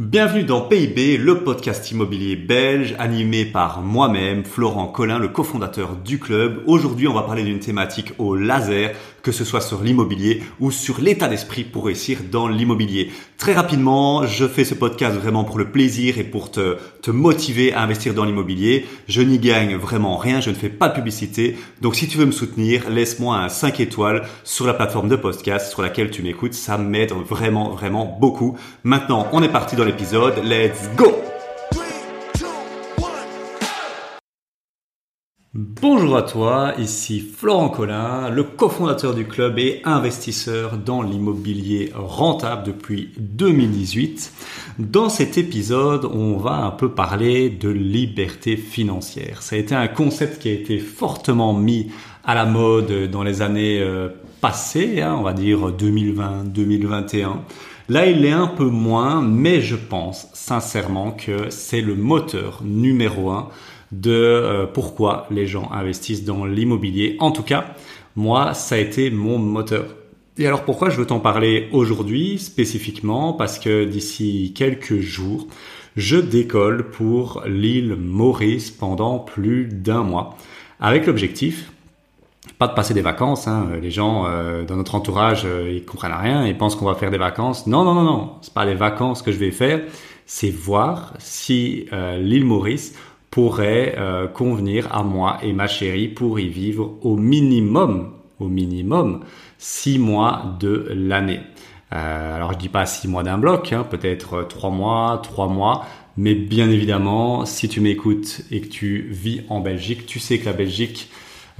Bienvenue dans PIB, le podcast immobilier belge animé par moi-même, Florent Collin, le cofondateur du club. Aujourd'hui, on va parler d'une thématique au laser, que ce soit sur l'immobilier ou sur l'état d'esprit pour réussir dans l'immobilier. Très rapidement, je fais ce podcast vraiment pour le plaisir et pour te, te motiver à investir dans l'immobilier. Je n'y gagne vraiment rien, je ne fais pas de publicité. Donc si tu veux me soutenir, laisse-moi un 5 étoiles sur la plateforme de podcast sur laquelle tu m'écoutes. Ça m'aide vraiment, vraiment beaucoup. Maintenant, on est parti dans Let's go Bonjour à toi, ici Florent Collin, le cofondateur du club et investisseur dans l'immobilier rentable depuis 2018. Dans cet épisode, on va un peu parler de liberté financière. Ça a été un concept qui a été fortement mis à la mode dans les années euh, passées, hein, on va dire 2020-2021. Là, il est un peu moins, mais je pense sincèrement que c'est le moteur numéro un de euh, pourquoi les gens investissent dans l'immobilier. En tout cas, moi, ça a été mon moteur. Et alors pourquoi je veux t'en parler aujourd'hui spécifiquement? Parce que d'ici quelques jours, je décolle pour l'île Maurice pendant plus d'un mois, avec l'objectif pas de passer des vacances. Hein. Les gens euh, dans notre entourage, euh, ils comprennent rien, ils pensent qu'on va faire des vacances. Non, non, non, non. C'est pas les vacances que je vais faire. C'est voir si euh, l'île Maurice pourrait convenir à moi et ma chérie pour y vivre au minimum, au minimum, six mois de l'année. alors je dis pas six mois d'un bloc, hein, peut-être trois mois, trois mois. Mais bien évidemment, si tu m'écoutes et que tu vis en Belgique, tu sais que la Belgique,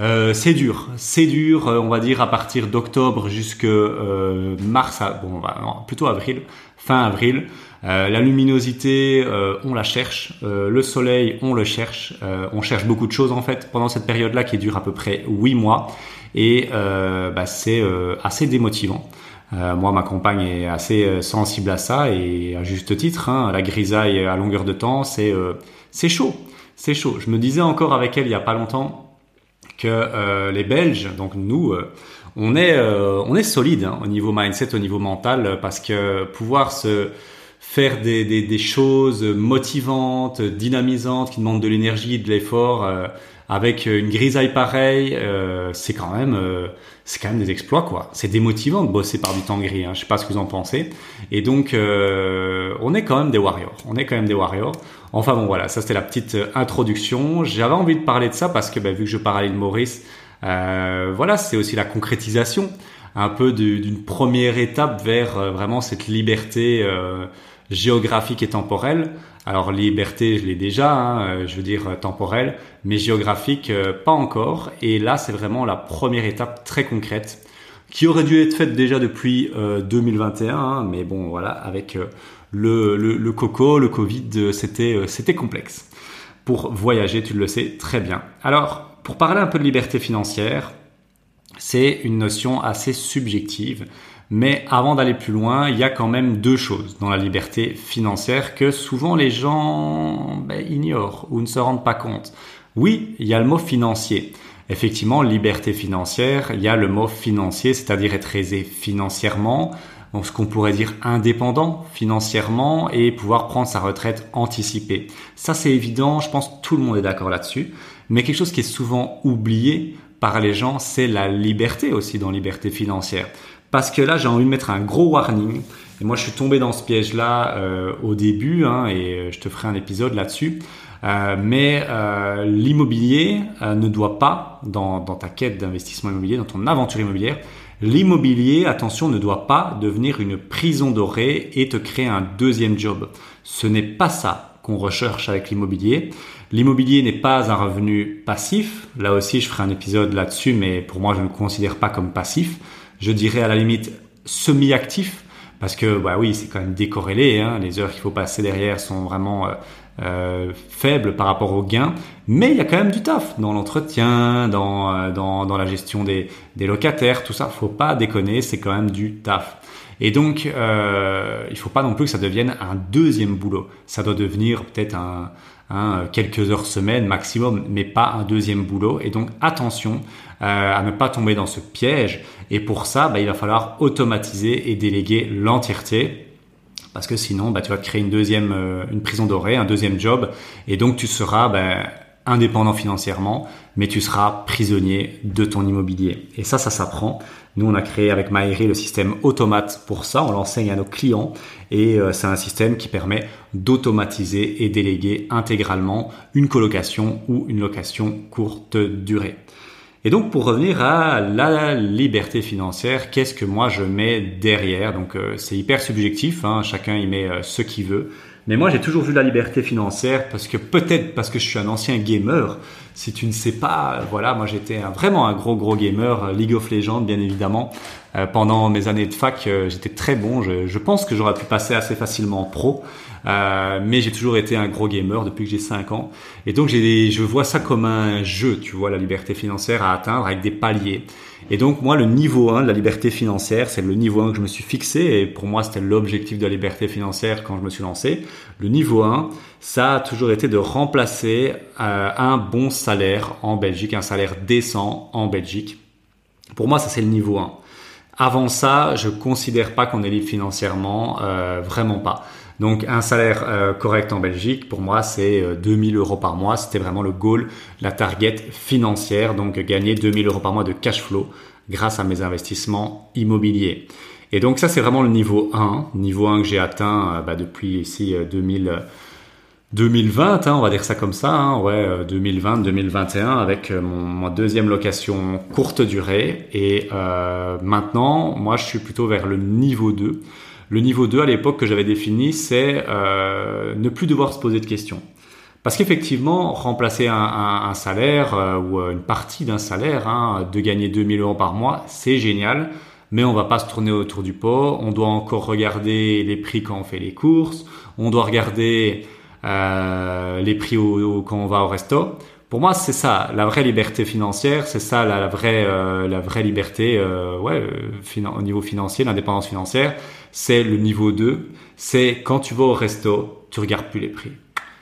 euh, c'est dur, c'est dur, euh, on va dire à partir d'octobre jusque euh, mars, bon, plutôt avril, fin avril. la luminosité, on la cherche. le soleil, on le cherche. on cherche beaucoup de choses en fait pendant cette période-là qui dure à peu près 8 mois. Et bah, c'est assez démotivant. moi, ma compagne est assez sensible à ça et à juste titre. Hein, la grisaille à longueur de temps, c'est c'est chaud, c'est chaud. Je me disais encore avec elle il y a pas longtemps que euh, les Belges, donc nous, euh, on est euh, on est solide hein, au niveau mindset, au niveau mental, parce que pouvoir se faire des, choses motivantes, dynamisantes, qui demandent de l'énergie, de l'effort, avec une grisaille pareille, c'est quand même c'est quand même des exploits quoi. C'est démotivant de bosser par du temps gris. Hein. Je sais pas ce que vous en pensez. Et donc on est quand même des warriors. On est quand même des warriors. Enfin bon voilà, ça c'était la petite euh, introduction. J'avais envie de parler de ça parce que bah, vu que je de Maurice, euh, voilà, c'est aussi la concrétisation un peu d'une première étape vers euh, vraiment cette liberté euh, géographique et temporelle. Alors liberté, je l'ai déjà, hein, je veux dire temporelle, mais géographique, pas encore. Et là, c'est vraiment la première étape très concrète qui aurait dû être faite déjà depuis 2021, hein, mais bon, voilà, avec le, coco, le Covid, euh, c'était, euh, c'était complexe. Pour voyager, tu le sais très bien. Alors, pour parler un peu de liberté financière, c'est une notion assez subjective. Mais avant d'aller plus loin, il y a quand même deux choses dans la liberté financière que souvent les gens ben, ignorent ou ne se rendent pas compte. Oui, il y a le mot financier. Effectivement, liberté financière, il y a le mot financier, c'est-à-dire être aisé financièrement, donc ce qu'on pourrait dire indépendant financièrement et pouvoir prendre sa retraite anticipée. Ça c'est évident, je pense que tout le monde est d'accord là-dessus. Mais quelque chose qui est souvent oublié par les gens, c'est la liberté aussi dans liberté financière. Parce que là, j'ai envie de mettre un gros warning. Et moi, je suis tombé dans ce piège-là euh, au début, hein, et euh, je te ferai un épisode là-dessus. Euh, mais l'immobilier ne doit pas, dans ta quête d'investissement immobilier, dans ton aventure immobilière, L'immobilier, attention, ne doit pas devenir une prison dorée et te créer un deuxième job. Ce n'est pas ça qu'on recherche avec l'immobilier. L'immobilier n'est pas un revenu passif. Là aussi, je ferai un épisode là-dessus, mais pour moi, je ne le considère pas comme passif. Je dirais à la limite semi-actif, parce que bah oui, c'est quand même décorrélé. Hein. Les heures qu'il faut passer derrière sont vraiment euh, euh, faible par rapport aux gains, mais il y a quand même du taf dans l'entretien, dans, euh, dans, dans, la gestion des, des, locataires, tout ça. Faut pas déconner, c'est quand même du taf. Et donc, euh, il faut pas non plus que ça devienne un deuxième boulot. Ça doit devenir peut-être un, un, quelques heures semaine maximum, mais pas un deuxième boulot. Et donc, attention euh, à ne pas tomber dans ce piège. Et pour ça, bah, il va falloir automatiser et déléguer l'entièreté parce que sinon bah, tu vas créer une deuxième une prison dorée, un deuxième job, et donc tu seras bah, indépendant financièrement, mais tu seras prisonnier de ton immobilier. Et ça, ça s'apprend. Nous, on a créé avec Maïri le système Automate pour ça. On l'enseigne à nos clients et euh, c'est un système qui permet d'automatiser et déléguer intégralement une colocation ou une location courte durée. Et donc pour revenir à la liberté financière, qu'est-ce que moi je mets derrière? Donc euh, c'est hyper subjectif, hein. chacun y met euh, ce qu'il veut. Mais moi, j'ai toujours vu la liberté financière parce que peut-être parce que je suis un ancien gamer. Si tu ne sais pas, voilà, moi j'étais vraiment un gros gros gamer, euh, League of Legends bien évidemment. Euh, pendant mes années de fac, euh, j'étais très bon. Je, je pense que j'aurais pu passer assez facilement pro, euh, mais j'ai toujours été un gros gamer depuis que j'ai 5 ans. Et donc je vois ça comme un jeu, tu vois, la liberté financière à atteindre avec des paliers. Et donc moi, le niveau 1 de la liberté financière, c'est le niveau 1 que je me suis fixé. Et pour moi, c'était l'objectif de la liberté financière quand je me suis lancé. Le niveau 1, ça a toujours été de remplacer euh, un bon salaire en Belgique, un salaire décent en Belgique. Pour moi, ça c'est le niveau 1. Avant ça, je considère pas qu'on est libre financièrement, euh, vraiment pas. Donc un salaire euh, correct en Belgique, pour moi, c'est 2000 euros par mois. C'était vraiment le goal, la target financière, donc gagner 2000 euros par mois de cash flow grâce à mes investissements immobiliers. Et donc ça, c'est vraiment le niveau 1, niveau 1 que j'ai atteint bah, depuis ici 2000. 2020, hein, on va dire ça comme ça, hein, ouais, 2020, euh, 2021, avec euh, mon, deuxième location courte durée. Et euh, maintenant, moi, je suis plutôt vers le niveau 2. Le niveau 2, à l'époque que j'avais défini, c'est euh, ne plus devoir se poser de questions. Parce qu'effectivement, remplacer un, salaire ou une partie d'un salaire, hein, de gagner 2000 euros par mois, c'est génial. Mais on va pas se tourner autour du pot. On doit encore regarder les prix quand on fait les courses. On doit regarder euh, les prix au, quand on va au resto. Pour moi, c'est ça, la vraie liberté financière, c'est ça la, vraie, euh, la vraie liberté, euh, euh, au niveau financier, l'indépendance financière, c'est le niveau 2. C'est quand tu vas au resto, tu regardes plus les prix.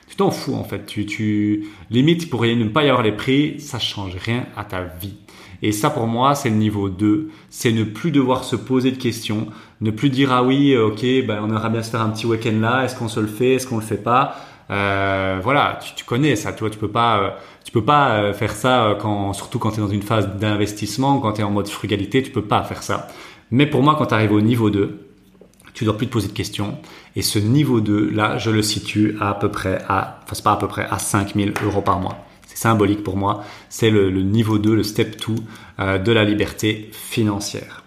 Tu t'en fous en fait. Tu, tu limite pour ne pas y avoir les prix, ça change rien à ta vie. Et ça, pour moi, c'est le niveau 2. C'est ne plus devoir se poser de questions. Ne plus dire, ah oui, ok, ben, on aimerait bien se faire un petit week-end là. Est-ce qu'on se le fait? Est-ce qu'on le fait pas? Euh, voilà, tu, connais ça, tu vois, tu peux pas, euh, tu peux pas euh, faire ça euh, quand, surtout quand tu es dans une phase d'investissement, quand tu es en mode frugalité, tu peux pas faire ça. Mais pour moi, quand tu arrives au niveau 2, tu dois plus te poser de questions. Et ce niveau 2, là, je le situe à, peu près à, enfin, c'est pas à peu près, à 5000 euros par mois symbolique pour moi. C'est le, niveau 2, le step 2 euh, de la liberté financière.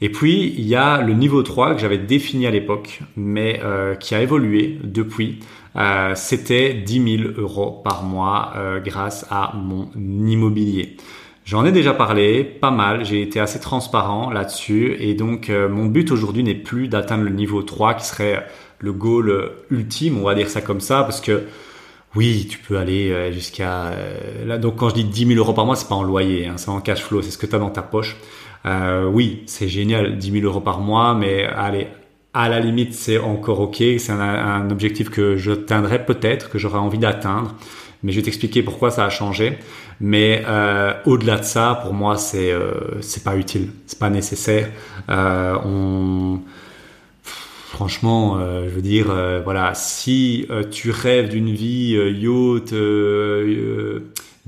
Et puis, il y a le niveau 3 que j'avais défini à l'époque, mais euh, qui a évolué depuis. Euh, c'était 10 000 euros par mois grâce à mon immobilier. J'en ai déjà parlé, pas mal, j'ai été assez transparent là-dessus et donc mon but aujourd'hui n'est plus d'atteindre le niveau 3 qui serait le goal ultime, on va dire ça comme ça, parce que oui, tu peux aller euh, jusqu'à euh. Donc quand je dis 10 000 euros par mois, c'est pas en loyer, hein, c'est en cash flow, c'est ce que tu as dans ta poche. Euh, oui, c'est génial, 10 000 euros par mois, mais allez, à la limite, c'est encore ok. C'est un, objectif que je j'atteindrai peut-être, que j'aurai envie d'atteindre. Mais je vais t'expliquer pourquoi ça a changé. Mais euh, au-delà de ça, pour moi, c'est euh, c'est pas utile, c'est pas nécessaire. on Franchement, euh, je veux dire, euh, voilà, si euh, tu rêves d'une vie yacht,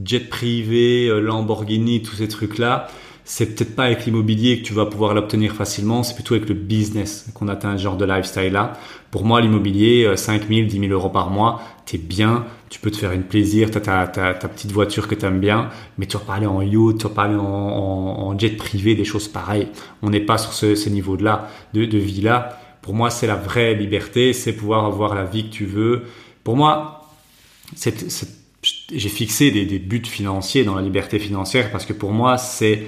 jet privé, Lamborghini, tous ces trucs-là, c'est peut-être pas avec l'immobilier que tu vas pouvoir l'obtenir facilement, c'est plutôt avec le business qu'on atteint ce genre de lifestyle-là. Pour moi, l'immobilier, 5 000, 10 000 euros par mois, t'es bien, tu peux te faire une plaisir, t'as ta, ta, ta petite voiture que t'aimes bien, mais tu vas pas aller en yacht, tu vas pas aller en, jet privé, des choses pareilles. On n'est pas sur ce, ce niveau-là, de, de vie-là. Pour moi, c'est la vraie liberté, c'est pouvoir avoir la vie que tu veux. Pour moi, j'ai fixé des, buts financiers dans la liberté financière parce que pour moi, c'est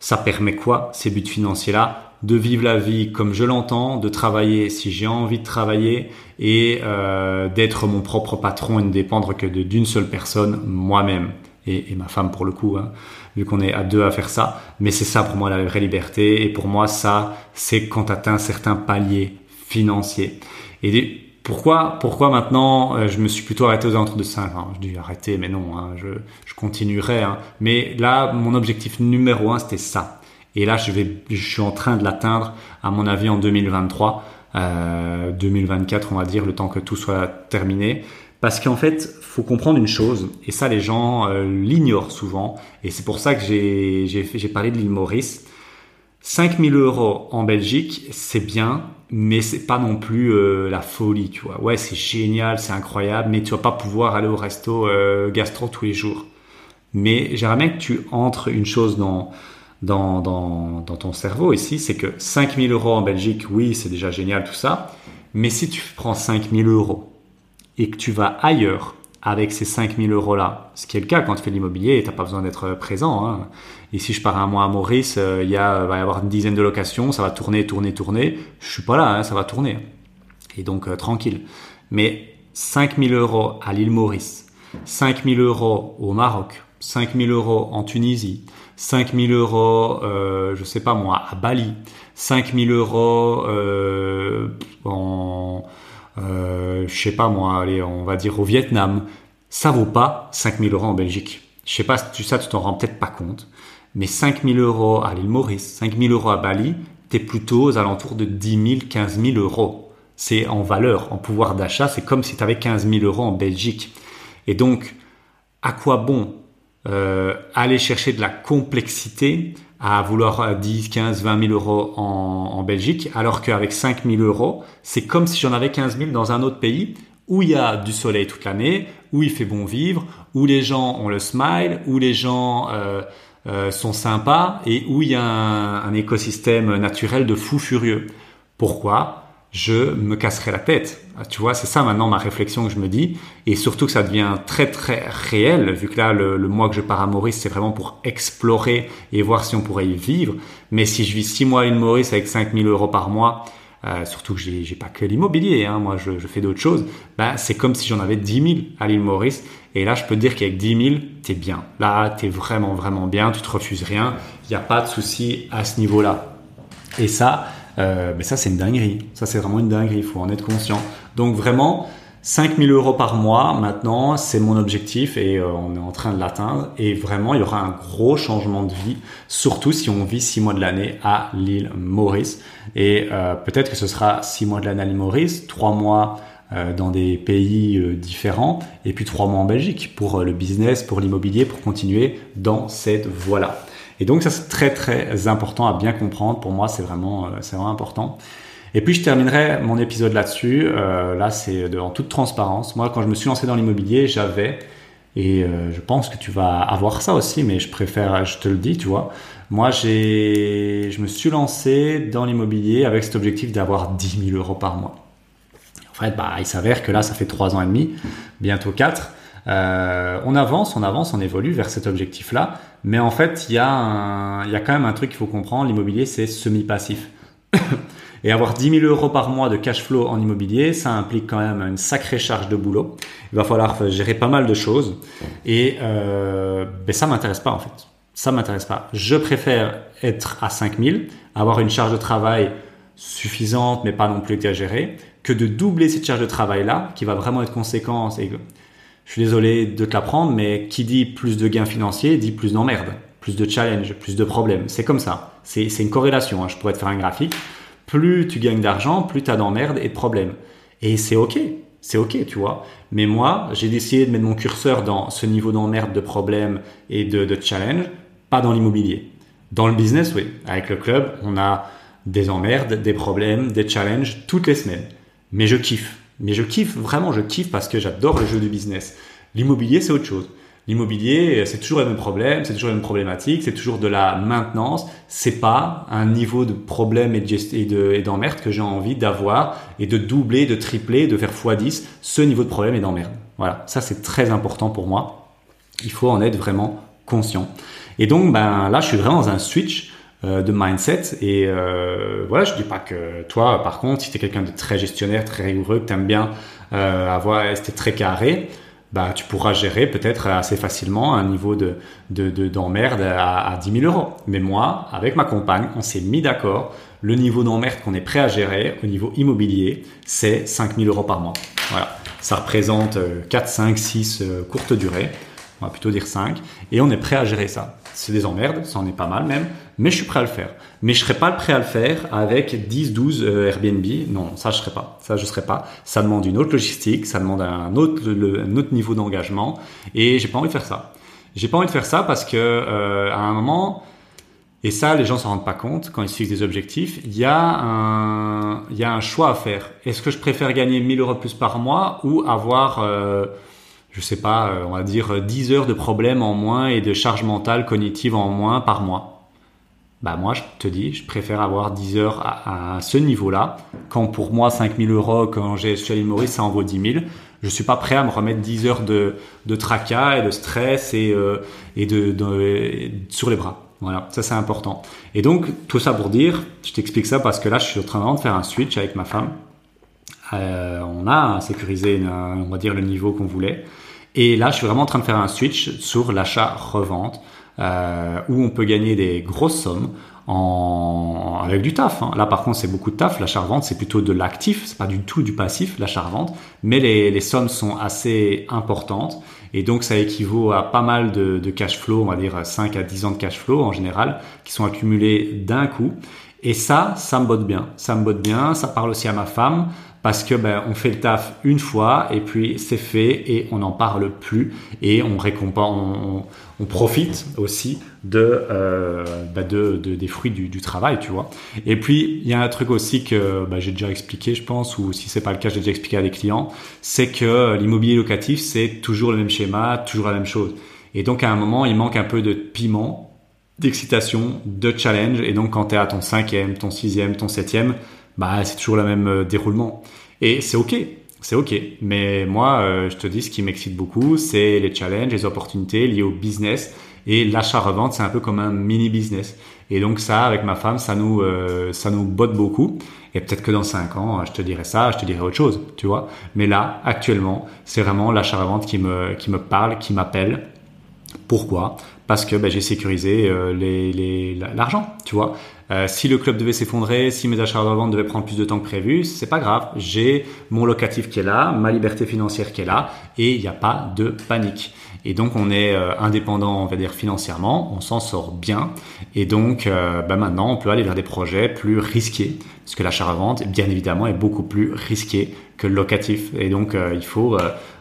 ça permet quoi ces buts financiers-là De vivre la vie comme je l'entends, de travailler si j'ai envie de travailler et euh, d'être mon propre patron et ne dépendre que d'une seule personne, moi-même et, ma femme pour le coup, hein, vu qu'on est à deux à faire ça. Mais c'est ça pour moi la vraie liberté. Et pour moi, ça, c'est quand tu atteins certains paliers financiers. Et pourquoi, pourquoi maintenant euh, je me suis plutôt arrêté aux alentours de 5 ans? Je dis arrêter, mais non, hein, je, je continuerai. Hein. Mais là, mon objectif numéro un, c'était ça. Et là, je, vais, je suis en train de l'atteindre, à mon avis, en 2023. 2024, on va dire, le temps que tout soit terminé. Parce qu'en fait, faut comprendre une chose, et ça les gens l'ignorent souvent, et c'est pour ça que j'ai parlé de l'île Maurice. 5000 euros en Belgique, c'est bien, mais c'est pas non plus euh, la folie, tu vois. Ouais, c'est génial, c'est incroyable, mais tu vas pas pouvoir aller au resto euh, gastro tous les jours. Mais j'aimerais bien que tu entres une chose dans, dans, dans, dans ton cerveau ici, c'est que 5000 euros en Belgique, oui, c'est déjà génial tout ça, mais si tu prends 5000 euros et que tu vas ailleurs avec ces 5000 euros-là, ce qui est le cas quand tu fais l'immobilier, tu n'as pas besoin d'être présent. Hein. Ici, je pars un mois à Maurice, euh, il y a, va y avoir une dizaine de locations, ça va tourner, tourner, tourner. Je suis pas là, hein, ça va tourner. Et donc, euh, tranquille. Mais 5000 euros à l'île Maurice, 5000 euros au Maroc, 5000 euros en Tunisie, 5000 euros, euh, je sais pas moi, à Bali, 5000 euros euh, euh, je sais pas moi, allez, on va dire au Vietnam, ça vaut pas 5000 euros en Belgique. Je sais pas, tu, ça tu t'en rends peut-être pas compte, mais 5000 euros à l'île Maurice, 5000 euros à Bali, tu es plutôt aux alentours de 10 000, 15 000 euros. C'est en valeur, en pouvoir d'achat, c'est comme si tu avais 15 000 euros en Belgique. Et donc, à quoi bon euh, aller chercher de la complexité à vouloir 10, 15, 20 000 euros en, Belgique, alors qu'avec 5 000 euros, c'est comme si j'en avais 15 000 dans un autre pays où il y a du soleil toute l'année, où il fait bon vivre, où les gens ont le smile, où les gens euh, euh, sont sympas et où il y a un, un écosystème naturel de fou furieux. Pourquoi? Je me casserai la tête. Tu vois, c'est ça maintenant ma réflexion que je me dis. Et surtout que ça devient très très réel, vu que là, le, mois que je pars à Maurice, c'est vraiment pour explorer et voir si on pourrait y vivre. Mais si je vis six mois à l'île Maurice avec 5000 euros par mois, euh, surtout que j'ai, pas que l'immobilier, hein, moi je, je, fais d'autres choses, ben, c'est comme si j'en avais 10 000 à l'île Maurice. Et là, je peux te dire qu'avec 10 000, t'es bien. Là, t'es vraiment vraiment bien, tu te refuses rien, il n'y a pas de souci à ce niveau-là. Et ça, euh, mais ça, c'est une dinguerie. Ça, c'est vraiment une dinguerie. Il faut en être conscient. Donc vraiment, 5000 euros par mois maintenant, c'est mon objectif et euh, on est en train de l'atteindre. Et vraiment, il y aura un gros changement de vie, surtout si on vit 6 mois de l'année à l'île Maurice. Et euh, peut-être que ce sera 6 mois de l'année à l'île Maurice, 3 mois dans des pays différents et puis 3 mois en Belgique pour le business, pour l'immobilier, pour continuer dans cette voie-là. Et donc ça c'est très très important à bien comprendre. Pour moi c'est vraiment euh, c'est vraiment important. Et puis je terminerai mon épisode là-dessus. Euh, là c'est en toute transparence. Moi quand je me suis lancé dans l'immobilier j'avais et euh, je pense que tu vas avoir ça aussi, mais je préfère, je te le dis, tu vois. Moi, j'ai, je me suis lancé dans l'immobilier avec cet objectif d'avoir 10 000 euros par mois. En fait, bah, il s'avère que là, ça fait trois ans et demi, bientôt quatre. Euh, on avance, on avance, on évolue vers cet objectif-là. Mais en fait, il y, a quand même un truc qu'il faut comprendre. L'immobilier, c'est semi-passif. Et avoir 10 000 euros par mois de cash flow en immobilier, ça implique quand même une sacrée charge de boulot. Il va falloir gérer pas mal de choses. Et euh, ben ça m'intéresse pas en fait. Ça m'intéresse pas. Je préfère être à 5 000, avoir une charge de travail suffisante, mais pas non plus exagérée, que de doubler cette charge de travail-là, qui va vraiment être conséquence je suis désolé de te l'apprendre, mais qui dit plus de gains financiers dit plus d'emmerdes, plus de challenges, plus de problèmes. C'est comme ça. C'est une corrélation. Hein. Je pourrais te faire un graphique. Plus tu gagnes d'argent, plus tu as d'emmerdes et de problèmes. Et c'est OK. C'est OK, tu vois. Mais moi, j'ai décidé de mettre mon curseur dans ce niveau d'emmerde, de problèmes et de, de challenge, pas dans l'immobilier. Dans le business, oui. Avec le club, on a des emmerdes, des problèmes, des challenges toutes les semaines. Mais je kiffe. Mais je kiffe, vraiment, je kiffe parce que j'adore le jeu du business. L'immobilier, c'est autre chose. L'immobilier, c'est toujours le même problème, c'est toujours même problématique, c'est toujours de la maintenance. C'est pas un niveau de problème et de d'emmerde que j'ai envie d'avoir et de doubler, de tripler, de faire x10 ce niveau de problème et d'emmerde. Voilà, ça c'est très important pour moi. Il faut en être vraiment conscient. Et donc, ben là, je suis vraiment dans un switch de mindset. Et euh, voilà, je dis pas que toi, par contre, si tu es quelqu'un de très gestionnaire, très rigoureux, que tu aimes bien euh, avoir, rester très carré, bah, tu pourras gérer peut-être assez facilement un niveau de, de, d'emmerde à, à 10 000 euros. Mais moi, avec ma compagne, on s'est mis d'accord. Le niveau d'emmerde qu'on est prêt à gérer au niveau immobilier, c'est 5 000 euros par mois. Voilà. Ça représente 4, 5, 6 courtes durées. On va plutôt dire 5. Et on est prêt à gérer ça. C'est des emmerdes, ça en est pas mal même, mais je suis prêt à le faire. Mais je serais pas prêt à le faire avec 10, 12 euh, Airbnb. Non, ça je serais pas. Ça je serais pas. Ça demande une autre logistique, ça demande un autre, niveau d'engagement, et j'ai pas envie de faire ça. J'ai pas envie de faire ça parce que euh, à un moment, et ça, les gens s'en rendent pas compte quand ils se fixent des objectifs. Il y a un, il y a un choix à faire. Est-ce que je préfère gagner 1000 euros plus par mois ou avoir euh, je sais pas, euh, on va dire 10 heures de problèmes en moins et de charge mentale cognitive en moins par mois. Bah moi, je te dis, je préfère avoir 10 heures à, ce niveau-là, quand pour moi 5000 euros, quand j'ai chez Maurice, ça en vaut 10 000. Je suis pas prêt à me remettre 10 heures de, de tracas et de stress et, euh, et de, sur les bras. Voilà, ça c'est important. Et donc, tout ça pour dire, je t'explique ça parce que là, je suis en train de faire un switch avec ma femme. Euh, on a sécurisé, on va dire, le niveau qu'on voulait. Et là, je suis vraiment en train de faire un switch sur l'achat-revente, euh, où on peut gagner des grosses sommes avec du taf. Hein. Là, par contre, c'est beaucoup de taf. L'achat-revente, c'est plutôt de l'actif, c'est pas du tout du passif, l'achat-revente. Mais les, les, sommes sont assez importantes. Et donc, ça équivaut à pas mal de, de cash flow, on va dire 5 à 10 ans de cash flow en général, qui sont accumulés d'un coup. Et ça, ça me botte bien. Ça me botte bien. Ça parle aussi à ma femme parce que ben, on fait le taf une fois et puis c'est fait et on n'en parle plus et on récompense, on, profite aussi de, euh, ben, de, des fruits du, travail, tu vois. Et puis il y a un truc aussi que ben, j'ai déjà expliqué, je pense, ou si c'est pas le cas, j'ai déjà expliqué à des clients, c'est que l'immobilier locatif c'est toujours le même schéma, toujours la même chose. Et donc à un moment, il manque un peu de piment, d'excitation, de challenge. Et donc quand tu es à ton cinquième, ton sixième, ton septième, bah c'est toujours le même euh, déroulement. Et c'est ok, c'est ok. Mais moi, euh, je te dis, ce qui m'excite beaucoup, c'est les challenges, les opportunités liées au business. Et l'achat-revente, c'est un peu comme un mini-business. Et donc ça, avec ma femme, ça nous, euh, ça nous botte beaucoup. Et peut-être que dans cinq ans, je te dirai ça, je te dirai autre chose, tu vois. Mais là, actuellement, c'est vraiment l'achat-revente qui me, qui me parle, qui m'appelle. Pourquoi? Parce que ben, j'ai sécurisé les, l'argent, tu vois. Euh, si le club devait s'effondrer, si mes achats de vente devaient prendre plus de temps que prévu, c'est pas grave. J'ai mon locatif qui est là, ma liberté financière qui est là, et il n'y a pas de panique. Et donc on est euh, indépendant, on va dire financièrement, on s'en sort bien. Et donc euh, bah, maintenant on peut aller vers des projets plus risqués, parce que l'achat-revente, bien évidemment, est beaucoup plus risqué que le locatif. Et donc il faut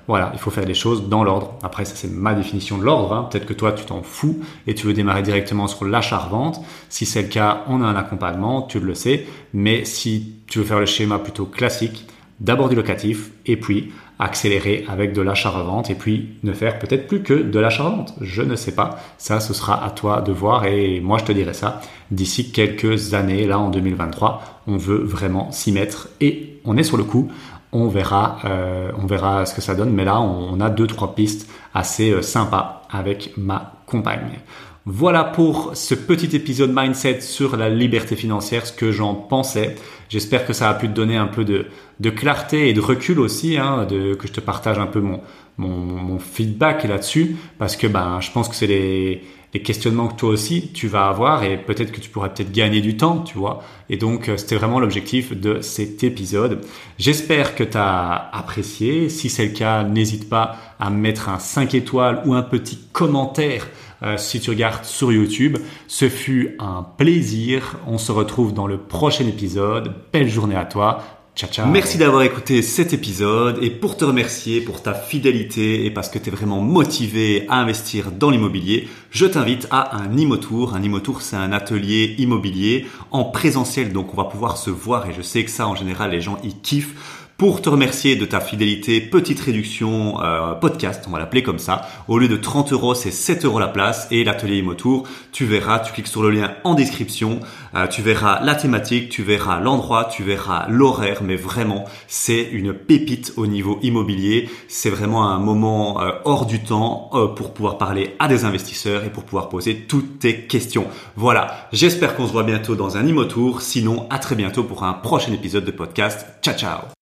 voilà, il faut faire les choses dans l'ordre. Après, ça c'est ma définition de l'ordre. Hein. Peut-être que toi tu t'en fous et tu veux démarrer directement sur l'achat-revente. Si c'est le cas, on a un accompagnement, tu le sais. Mais si tu veux faire le schéma plutôt classique, d'abord du locatif et puis accélérer avec de l'achat-revente et puis ne faire peut-être plus que de l'achat-revente. Je ne sais pas. Ça, ce sera à toi de voir et moi je te dirai ça d'ici quelques années. Là, en 2023, on veut vraiment s'y mettre et on est sur le coup on verra, euh, on verra ce que ça donne. Mais là, on, a deux trois pistes assez euh, sympas avec ma compagne. Voilà pour ce petit épisode mindset sur la liberté financière, ce que j'en pensais. J'espère que ça a pu te donner un peu de, clarté et de recul aussi, hein, que je te partage un peu mon, mon, feedback là-dessus, parce que ben, je pense que c'est les, questionnements que toi aussi tu vas avoir et peut-être que tu pourrais peut-être gagner du temps, tu vois. Et donc euh, c'était vraiment l'objectif de cet épisode. J'espère que tu as apprécié. Si c'est le cas, n'hésite pas à mettre un 5 étoiles ou un petit commentaire euh, si tu regardes sur YouTube. Ce fut un plaisir. On se retrouve dans le prochain épisode. Belle journée à toi. Ciao, ciao. Merci d'avoir écouté cet épisode et pour te remercier pour ta fidélité et parce que tu es vraiment motivé à investir dans l'immobilier, je t'invite à un Imotour. Un Imotour, c'est un atelier immobilier en présentiel, donc on va pouvoir se voir et je sais que ça, en général, les gens y kiffent. Pour te remercier de ta fidélité, petite réduction euh, podcast, on va l'appeler comme ça. Au lieu de 30 euros, c'est 7 euros la place et l'atelier Imotour. Tu verras, tu cliques sur le lien en description, euh, tu verras la thématique, tu verras l'endroit, tu verras l'horaire, mais vraiment, c'est une pépite au niveau immobilier. C'est vraiment un moment euh, hors du temps pour pouvoir parler à des investisseurs et pour pouvoir poser toutes tes questions. Voilà, j'espère qu'on se voit bientôt dans un Imotour. Sinon, à très bientôt pour un prochain épisode de podcast. Ciao ciao